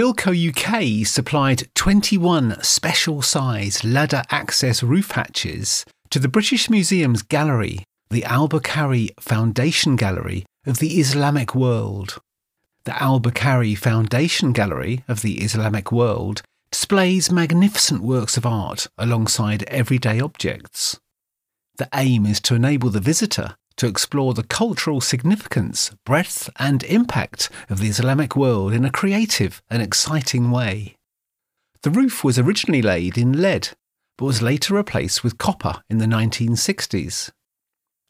Bilco UK supplied 21 special size ladder access roof hatches to the British Museum's gallery, the Al-Bukhari Foundation Gallery of the Islamic World. The Al-Bukhari Foundation Gallery of the Islamic World displays magnificent works of art alongside everyday objects. The aim is to enable the visitor to explore the cultural significance, breadth, and impact of the Islamic world in a creative and exciting way. The roof was originally laid in lead, but was later replaced with copper in the 1960s.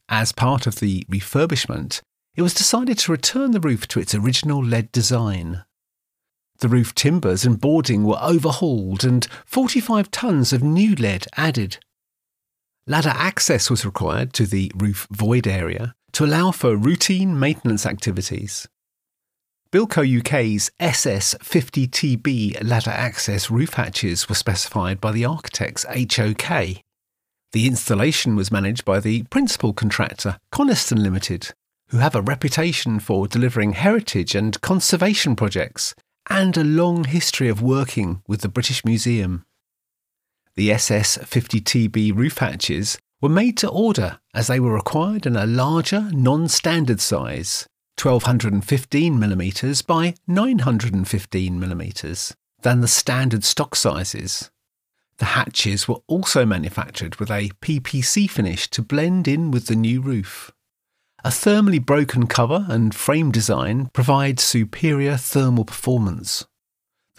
As part of the refurbishment, it was decided to return the roof to its original lead design. The roof timbers and boarding were overhauled and 45 tons of new lead added Ladder access was required to the roof void area to allow for routine maintenance activities. Bilco UK's SS50TB ladder access roof hatches were specified by the architects HOK. The installation was managed by the principal contractor, Coniston Limited, who have a reputation for delivering heritage and conservation projects and a long history of working with the British Museum. The SS 50TB roof hatches were made to order as they were required in a larger, non standard size, 1215mm by 915mm, than the standard stock sizes. The hatches were also manufactured with a PPC finish to blend in with the new roof. A thermally broken cover and frame design provides superior thermal performance.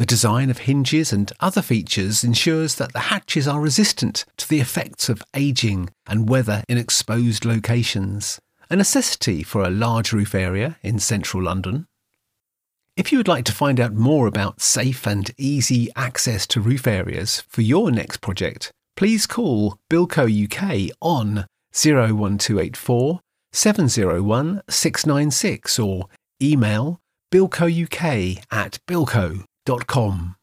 The design of hinges and other features ensures that the hatches are resistant to the effects of aging and weather in exposed locations, a necessity for a large roof area in central London. If you would like to find out more about safe and easy access to roof areas for your next project, please call Bilco UK on 01284 701 696 or email bilcouk at bilco.com.